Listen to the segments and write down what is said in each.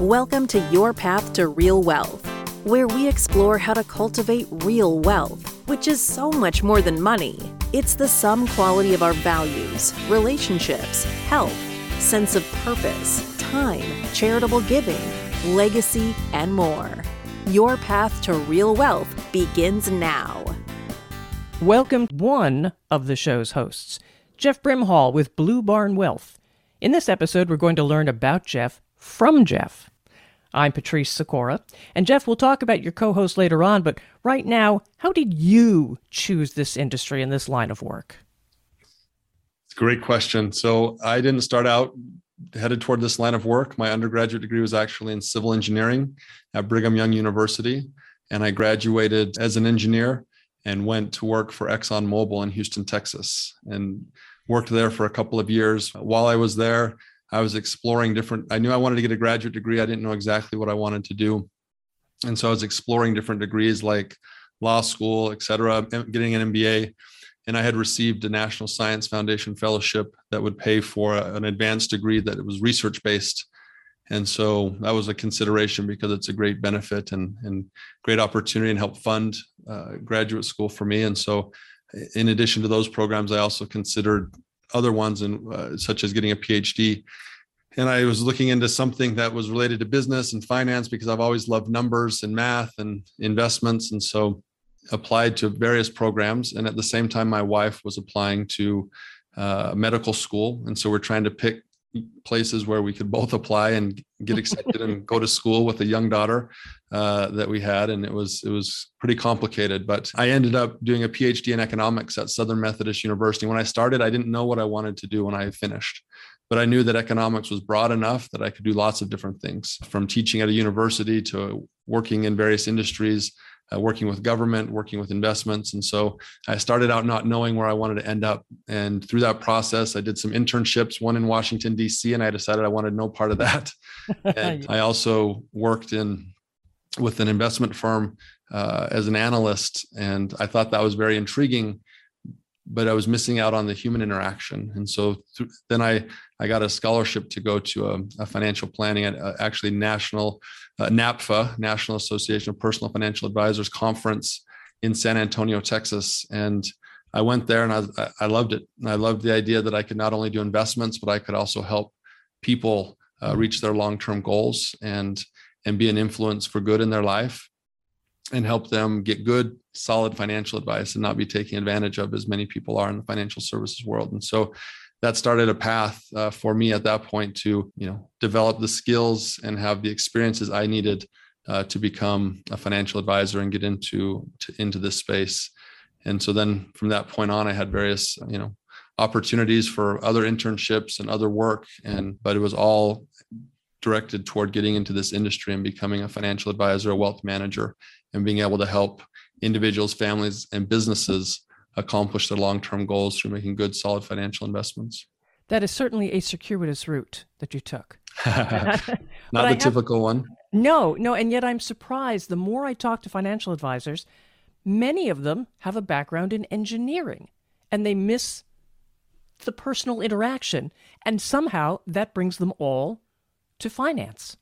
Welcome to Your Path to Real Wealth, where we explore how to cultivate real wealth, which is so much more than money. It's the sum quality of our values, relationships, health, sense of purpose, time, charitable giving, legacy, and more. Your path to real wealth begins now. Welcome one of the show's hosts, Jeff Brimhall with Blue Barn Wealth. In this episode, we're going to learn about Jeff from Jeff. I'm Patrice Sikora, and Jeff, we'll talk about your co host later on, but right now, how did you choose this industry and this line of work? It's a great question. So, I didn't start out headed toward this line of work. My undergraduate degree was actually in civil engineering at Brigham Young University, and I graduated as an engineer and went to work for ExxonMobil in Houston, Texas, and worked there for a couple of years. While I was there, I was exploring different. I knew I wanted to get a graduate degree. I didn't know exactly what I wanted to do, and so I was exploring different degrees like law school, et cetera, getting an MBA. And I had received a National Science Foundation fellowship that would pay for an advanced degree that was research based. And so that was a consideration because it's a great benefit and, and great opportunity and help fund uh, graduate school for me. And so, in addition to those programs, I also considered other ones, and uh, such as getting a PhD. And I was looking into something that was related to business and finance because I've always loved numbers and math and investments. And so applied to various programs. And at the same time, my wife was applying to uh, medical school. And so we're trying to pick places where we could both apply and get accepted and go to school with a young daughter uh, that we had. And it was it was pretty complicated but i ended up doing a phd in economics at southern methodist university. When i started i didn't know what i wanted to do when i finished but i knew that economics was broad enough that i could do lots of different things from teaching at a university to working in various industries uh, working with government, working with investments. And so I started out not knowing where I wanted to end up. And through that process, I did some internships, one in Washington, D.C., and I decided I wanted no part of that. and I also worked in with an investment firm uh, as an analyst. And I thought that was very intriguing but I was missing out on the human interaction. And so th- then I, I got a scholarship to go to a, a financial planning at uh, actually national uh, NAPFA, National Association of Personal Financial Advisors conference in San Antonio, Texas. And I went there and I, I loved it. And I loved the idea that I could not only do investments, but I could also help people uh, reach their long-term goals and, and be an influence for good in their life and help them get good, solid financial advice and not be taken advantage of as many people are in the financial services world. And so that started a path uh, for me at that point to, you know, develop the skills and have the experiences I needed uh, to become a financial advisor and get into to, into this space. And so then from that point on, I had various, you know, opportunities for other internships and other work, and but it was all directed toward getting into this industry and becoming a financial advisor, a wealth manager, and being able to help individuals, families, and businesses accomplish their long term goals through making good, solid financial investments. That is certainly a circuitous route that you took. Not the have, typical one. No, no. And yet I'm surprised the more I talk to financial advisors, many of them have a background in engineering and they miss the personal interaction. And somehow that brings them all to finance.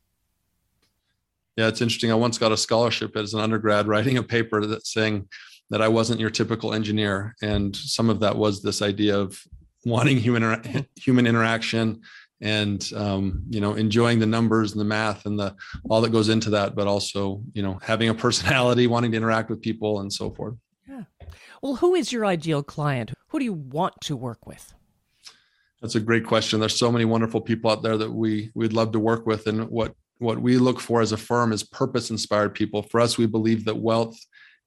Yeah, it's interesting. I once got a scholarship as an undergrad writing a paper that's saying that I wasn't your typical engineer. And some of that was this idea of wanting human human interaction and um, you know enjoying the numbers and the math and the all that goes into that but also you know having a personality wanting to interact with people and so forth. Yeah. Well who is your ideal client? Who do you want to work with? That's a great question. There's so many wonderful people out there that we we'd love to work with. And what what we look for as a firm is purpose inspired people. For us, we believe that wealth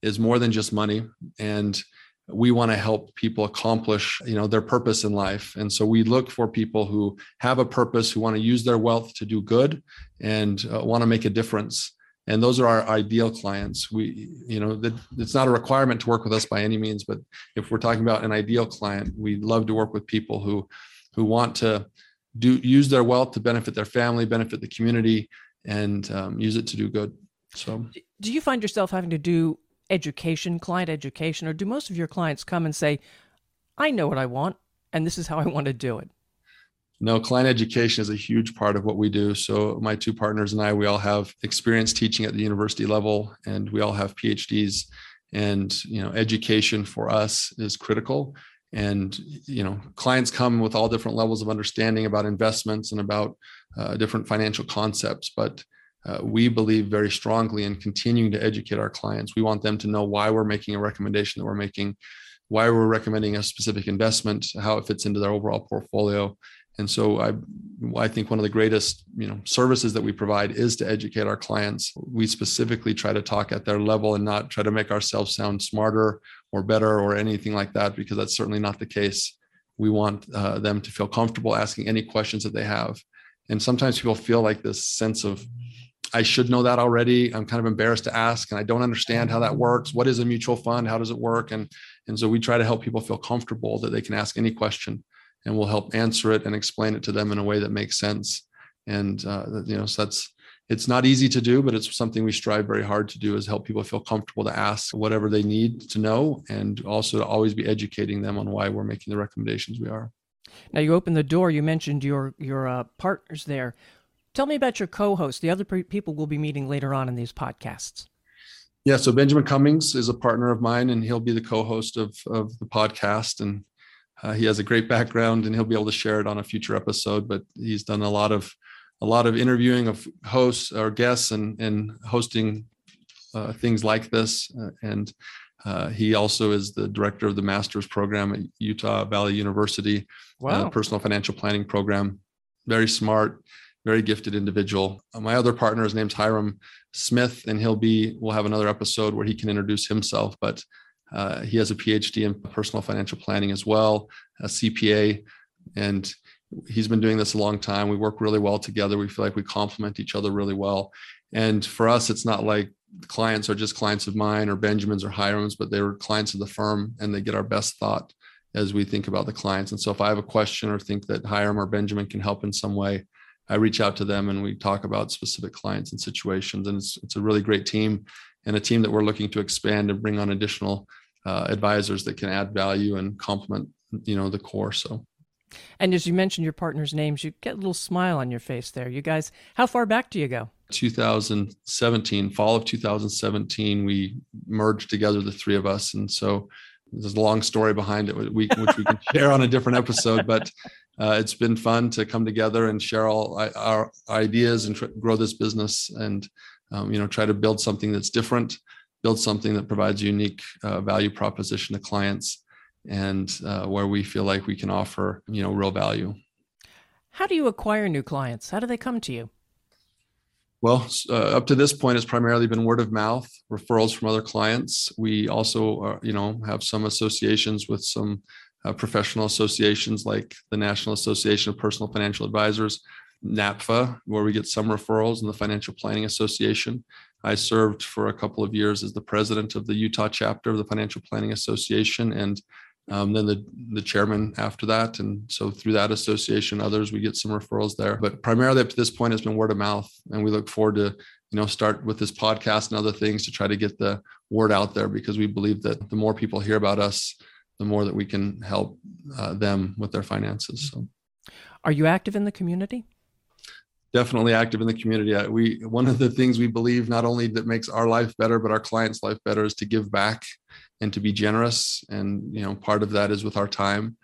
is more than just money. And we want to help people accomplish you know their purpose in life. And so we look for people who have a purpose who want to use their wealth to do good and uh, want to make a difference. And those are our ideal clients. We you know that it's not a requirement to work with us by any means but if we're talking about an ideal client we love to work with people who who want to do use their wealth to benefit their family, benefit the community, and um, use it to do good. So, do you find yourself having to do education, client education, or do most of your clients come and say, "I know what I want, and this is how I want to do it"? No, client education is a huge part of what we do. So my two partners and I, we all have experience teaching at the university level, and we all have PhDs. And you know, education for us is critical. And you know, clients come with all different levels of understanding about investments and about uh, different financial concepts, but uh, we believe very strongly in continuing to educate our clients. We want them to know why we're making a recommendation that we're making, why we're recommending a specific investment, how it fits into their overall portfolio. And so I, I think one of the greatest, you know, services that we provide is to educate our clients. We specifically try to talk at their level and not try to make ourselves sound smarter or better or anything like that, because that's certainly not the case. We want uh, them to feel comfortable asking any questions that they have. And sometimes people feel like this sense of I should know that already. I'm kind of embarrassed to ask, and I don't understand how that works. What is a mutual fund? How does it work? And and so we try to help people feel comfortable that they can ask any question, and we'll help answer it and explain it to them in a way that makes sense. And uh, you know, so that's it's not easy to do, but it's something we strive very hard to do is help people feel comfortable to ask whatever they need to know, and also to always be educating them on why we're making the recommendations we are. Now you opened the door. You mentioned your your uh, partners there. Tell me about your co-host, the other pre- people we'll be meeting later on in these podcasts. Yeah, so Benjamin Cummings is a partner of mine, and he'll be the co-host of of the podcast. And uh, he has a great background, and he'll be able to share it on a future episode. But he's done a lot of a lot of interviewing of hosts or guests, and and hosting uh, things like this. Uh, and uh, he also is the director of the master's program at Utah Valley University, uh, wow. personal financial planning program. Very smart very gifted individual. Uh, my other partner is named Hiram Smith, and he'll be, we'll have another episode where he can introduce himself, but uh, he has a PhD in personal financial planning as well, a CPA, and he's been doing this a long time. We work really well together. We feel like we complement each other really well. And for us, it's not like clients are just clients of mine or Benjamin's or Hiram's, but they're clients of the firm and they get our best thought as we think about the clients. And so if I have a question or think that Hiram or Benjamin can help in some way, I reach out to them and we talk about specific clients and situations. And it's, it's a really great team and a team that we're looking to expand and bring on additional uh, advisors that can add value and complement, you know, the core. So. And as you mentioned your partners' names, you get a little smile on your face there. You guys, how far back do you go? 2017, fall of 2017, we merged together, the three of us. And so there's a long story behind it, which we can share on a different episode. But uh, it's been fun to come together and share all our ideas and tr- grow this business and um, you know try to build something that's different build something that provides unique uh, value proposition to clients and uh, where we feel like we can offer you know real value how do you acquire new clients how do they come to you well, uh, up to this point, it's primarily been word of mouth, referrals from other clients. We also, uh, you know, have some associations with some uh, professional associations like the National Association of Personal Financial Advisors, NAPFA, where we get some referrals, and the Financial Planning Association. I served for a couple of years as the president of the Utah chapter of the Financial Planning Association, and um, then the the chairman after that. And so through that association, others we get some referrals there. But primarily up to this point, it's been word of mouth, and we look forward to you know start with this podcast and other things to try to get the word out there because we believe that the more people hear about us the more that we can help uh, them with their finances. So, are you active in the community? Definitely active in the community. We one of the things we believe not only that makes our life better, but our clients' life better is to give back and to be generous. And you know, part of that is with our time.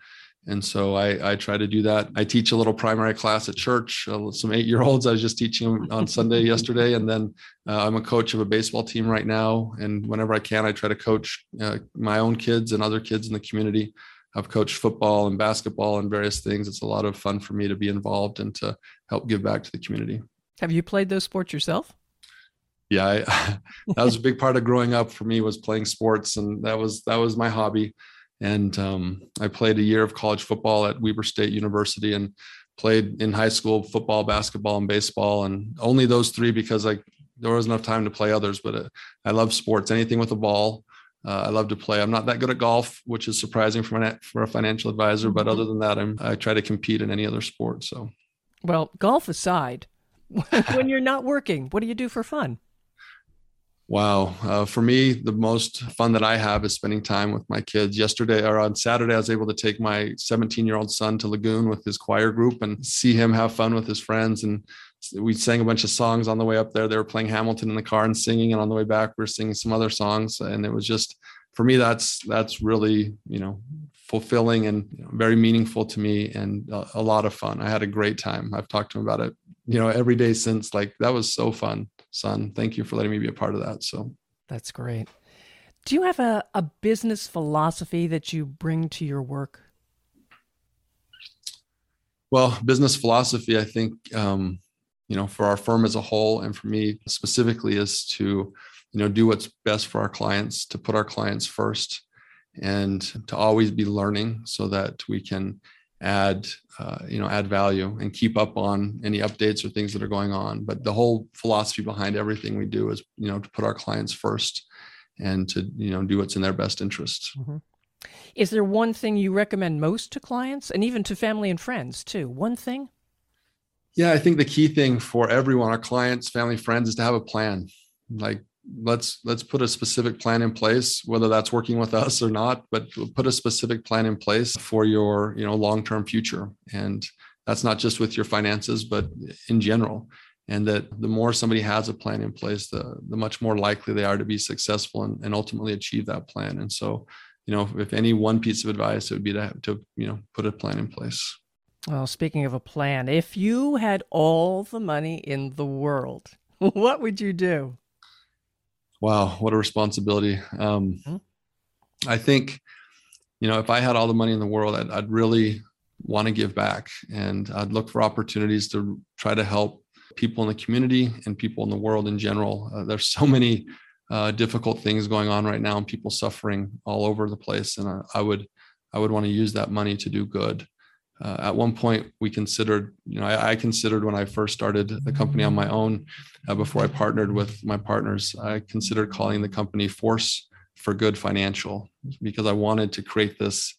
And so I, I try to do that. I teach a little primary class at church, uh, some eight year olds. I was just teaching on Sunday yesterday. And then uh, I'm a coach of a baseball team right now. And whenever I can, I try to coach uh, my own kids and other kids in the community. I've coached football and basketball and various things. It's a lot of fun for me to be involved and to help give back to the community. Have you played those sports yourself? Yeah, I, that was a big part of growing up for me was playing sports, and that was that was my hobby and um, I played a year of college football at Weber State University and played in high school football, basketball, and baseball, and only those three because like there was enough time to play others. But uh, I love sports, anything with a ball. Uh, I love to play. I'm not that good at golf, which is surprising for, my, for a financial advisor. But other than that, I'm, I try to compete in any other sport. So, well, golf aside, when you're not working, what do you do for fun? Wow. Uh, for me, the most fun that I have is spending time with my kids. Yesterday or on Saturday, I was able to take my 17 year old son to Lagoon with his choir group and see him have fun with his friends. And we sang a bunch of songs on the way up there. They were playing Hamilton in the car and singing. And on the way back, we are singing some other songs. And it was just, for me, that's, that's really, you know, fulfilling and very meaningful to me and a, a lot of fun. I had a great time. I've talked to him about it, you know, every day since like, that was so fun son. Thank you for letting me be a part of that. So that's great. Do you have a, a business philosophy that you bring to your work? Well, business philosophy, I think, um, you know, for our firm as a whole, and for me specifically, is to, you know, do what's best for our clients, to put our clients first, and to always be learning so that we can add uh, you know add value and keep up on any updates or things that are going on. But the whole philosophy behind everything we do is you know to put our clients first and to you know do what's in their best interest. Mm-hmm. is there one thing you recommend most to clients and even to family and friends too? One thing? Yeah i think the key thing for everyone our clients family friends is to have a plan. Like let's let's put a specific plan in place whether that's working with us or not but put a specific plan in place for your you know long-term future. And that's not just with your finances but in general. And that the more somebody has a plan in place the the much more likely they are to be successful and, and ultimately achieve that plan. And so you know if any one piece of advice it would be to, to you know put a plan in place. Well speaking of a plan if you had all the money in the world what would you do Wow, what a responsibility. Um, mm-hmm. I think, you know, if I had all the money in the world, I'd, I'd really want to give back and I'd look for opportunities to try to help people in the community and people in the world in general. Uh, there's so many uh, difficult things going on right now and people suffering all over the place. And I, I would, I would want to use that money to do good uh, at one point we considered you know I, I, considered when i first started the company on my own uh, before i partnered with my partners i considered calling the company force for good financial because i wanted to create this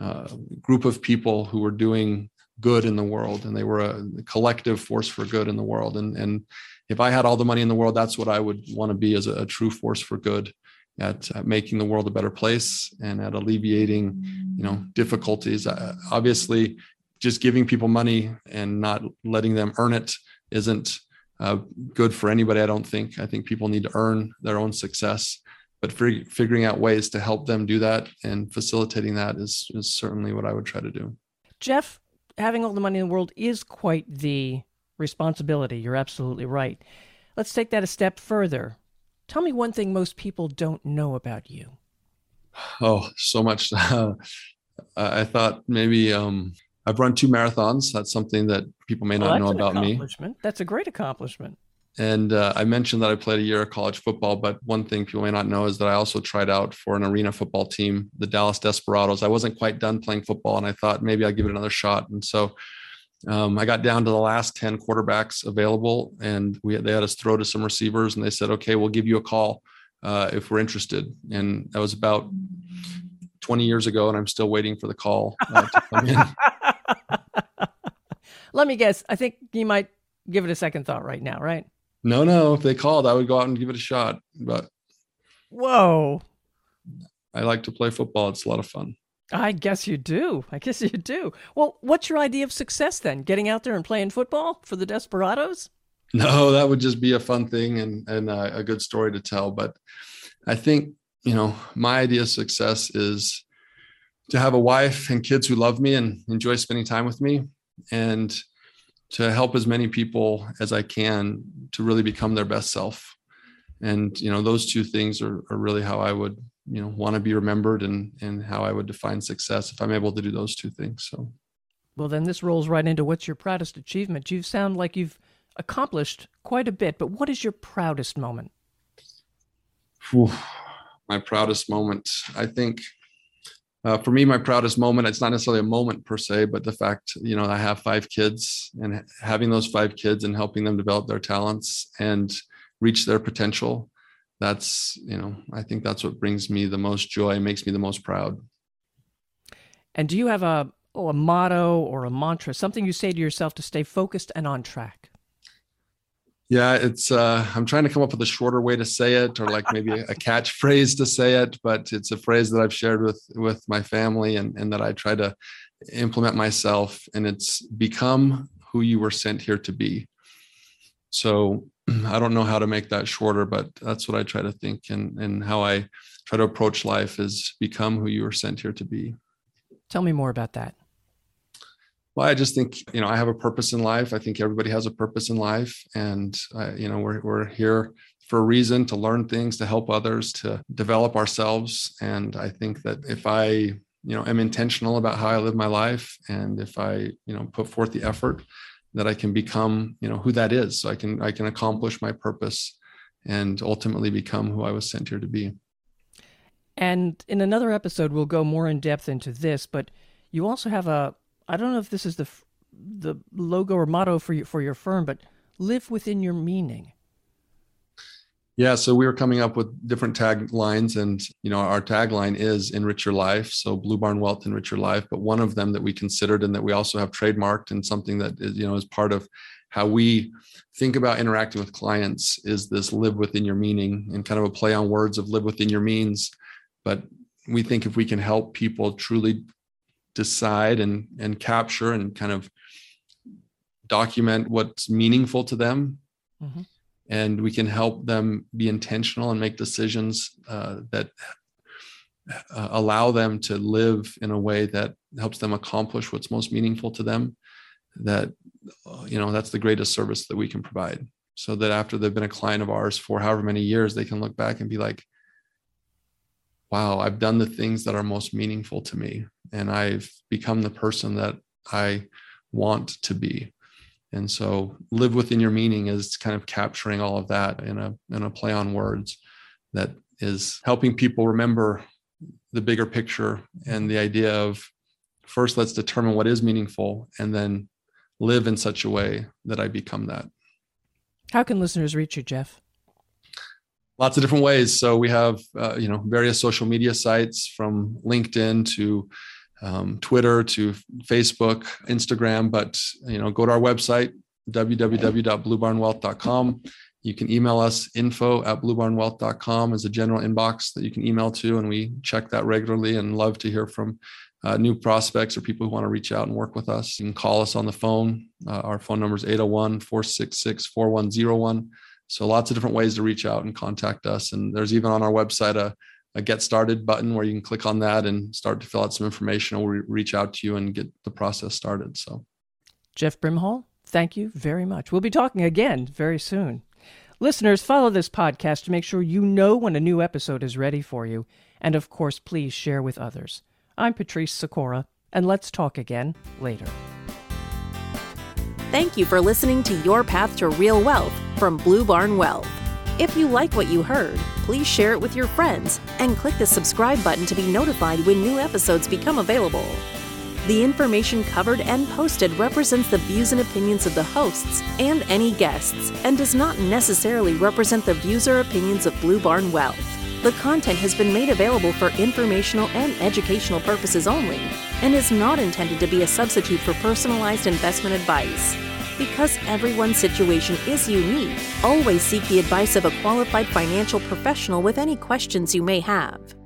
uh, group of people who were doing good in the world and they were a collective force for good in the world. And and if i had all the money in the world that's what i would want to be as a, a true force for good at, at, making the world a better place and at alleviating you know difficulties. Uh, obviously just giving people money and not letting them earn it isn't uh, good for anybody i don't think. I think people need to earn their own success but fig- figuring out ways to help them do that and facilitating that is, is certainly what i would try to do. Jeff having all the money in the world is quite the responsibility. You're absolutely right. Let's take that a step further Tell me one thing most people don't know about you. Oh, so much. Uh, I thought maybe um, I've run two marathons. That's something that people may not know about me. That's a great accomplishment. And uh, I mentioned that I played a year of college football, but one thing people may not know is that I also tried out for an arena football team, the Dallas Desperados. I wasn't quite done playing football, and I thought maybe I'd give it another shot. And so um, I got down to the last 10 quarterbacks available, and we they had us throw to some receivers, and they said, "Okay, we'll give you a call uh, if we're interested." And that was about 20 years ago, and I'm still waiting for the call uh, to come in. Let me guess. I think you might give it a second thought right now, right? No, no. If they called, I would go out and give it a shot. But whoa, I like to play football. It's a lot of fun. I guess you do. I guess you do. Well, what's your idea of success then? Getting out there and playing football for the Desperados? No, that would just be a fun thing and and uh, a good story to tell. But I think you know my idea of success is to have a wife and kids who love me and enjoy spending time with me, and to help as many people as I can to really become their best self. And you know those two things are, are really how I would you know want to be remembered and and how I would define success if I'm able to do those two things. So, well, then this rolls right into what's your proudest achievement. You sound like you've accomplished quite a bit, but what is your proudest moment? Whew, my proudest moment, I think. Uh, for me, my proudest moment, it's not necessarily a moment per se, but the fact, you know, I have five kids and having those five kids and helping them develop their talents and reach their potential that's you know i think that's what brings me the most joy makes me the most proud and do you have a oh, a motto or a mantra something you say to yourself to stay focused and on track Yeah, it's uh I'm trying to come up with a shorter way to say it or like maybe a catchphrase to say it, but it's a phrase that I've shared with with my family and, and that I try to implement myself and it's become who you were sent here to be. So I don't know how to make that shorter, but that's what I try to think and and how I try to approach life is become who you were sent here to be. Tell me more about that. Well, I just think you know I have a purpose in life. I think everybody has a purpose in life, and uh, you know we're we're here for a reason to learn things, to help others, to develop ourselves. And I think that if I you know am intentional about how I live my life, and if I you know put forth the effort, that I can become you know who that is. So I can I can accomplish my purpose, and ultimately become who I was sent here to be. And in another episode, we'll go more in depth into this, but you also have a I don't know if this is the the logo or motto for you, for your firm, but live within your meaning. Yeah, so we were coming up with different taglines, and you know, our tagline is "Enrich Your Life." So Blue Barn Wealth, enrich your life. But one of them that we considered, and that we also have trademarked, and something that is, you know, is part of how we think about interacting with clients, is this "Live within your meaning," and kind of a play on words of "live within your means." But we think if we can help people truly decide and and capture and kind of document what's meaningful to them mm-hmm. And we can help them be intentional and make decisions uh, that uh, allow them to live in a way that helps them accomplish what's most meaningful to them that you know that's the greatest service that we can provide so that after they've been a client of ours for however many years they can look back and be like wow, I've done the things that are most meaningful to me and I've become the person that I want to be. And so live within your meaning is kind of capturing all of that in a in a play on words that is helping people remember the bigger picture and the idea of first let's determine what is meaningful and then live in such a way that I become that. How can listeners reach you, Jeff? lots of different ways. So we have uh, you know various social media sites from LinkedIn to um, Twitter to Facebook, Instagram. But you know, go to our website www.bluebarnwealth.com. You can email us info at bluebarnwealth.com as a general inbox that you can email to, and we check that regularly and love to hear from uh, new prospects or people who want to reach out and work with us. You can call us on the phone. Uh, our phone number is 801 466 4101. So lots of different ways to reach out and contact us. And there's even on our website a, a get started button where you can click on that and start to fill out some information and we'll reach out to you and get the process started. So Jeff Brimhall, thank you very much. We'll be talking again very soon. Listeners, follow this podcast to make sure you know when a new episode is ready for you. And of course, please share with others. I'm Patrice Sikora, and let's talk again later. Thank you for listening to Your Path to Real Wealth from Blue Barn Wealth. If you like what you heard, please share it with your friends and click the subscribe button to be notified when new episodes become available. The information covered and posted represents the views and opinions of the hosts and any guests and does not necessarily represent the views or opinions of Blue Barn Wealth. The content has been made available for informational and educational purposes only and is not intended to be a substitute for personalized investment advice. Because everyone's situation is unique, always seek the advice of a qualified financial professional with any questions you may have.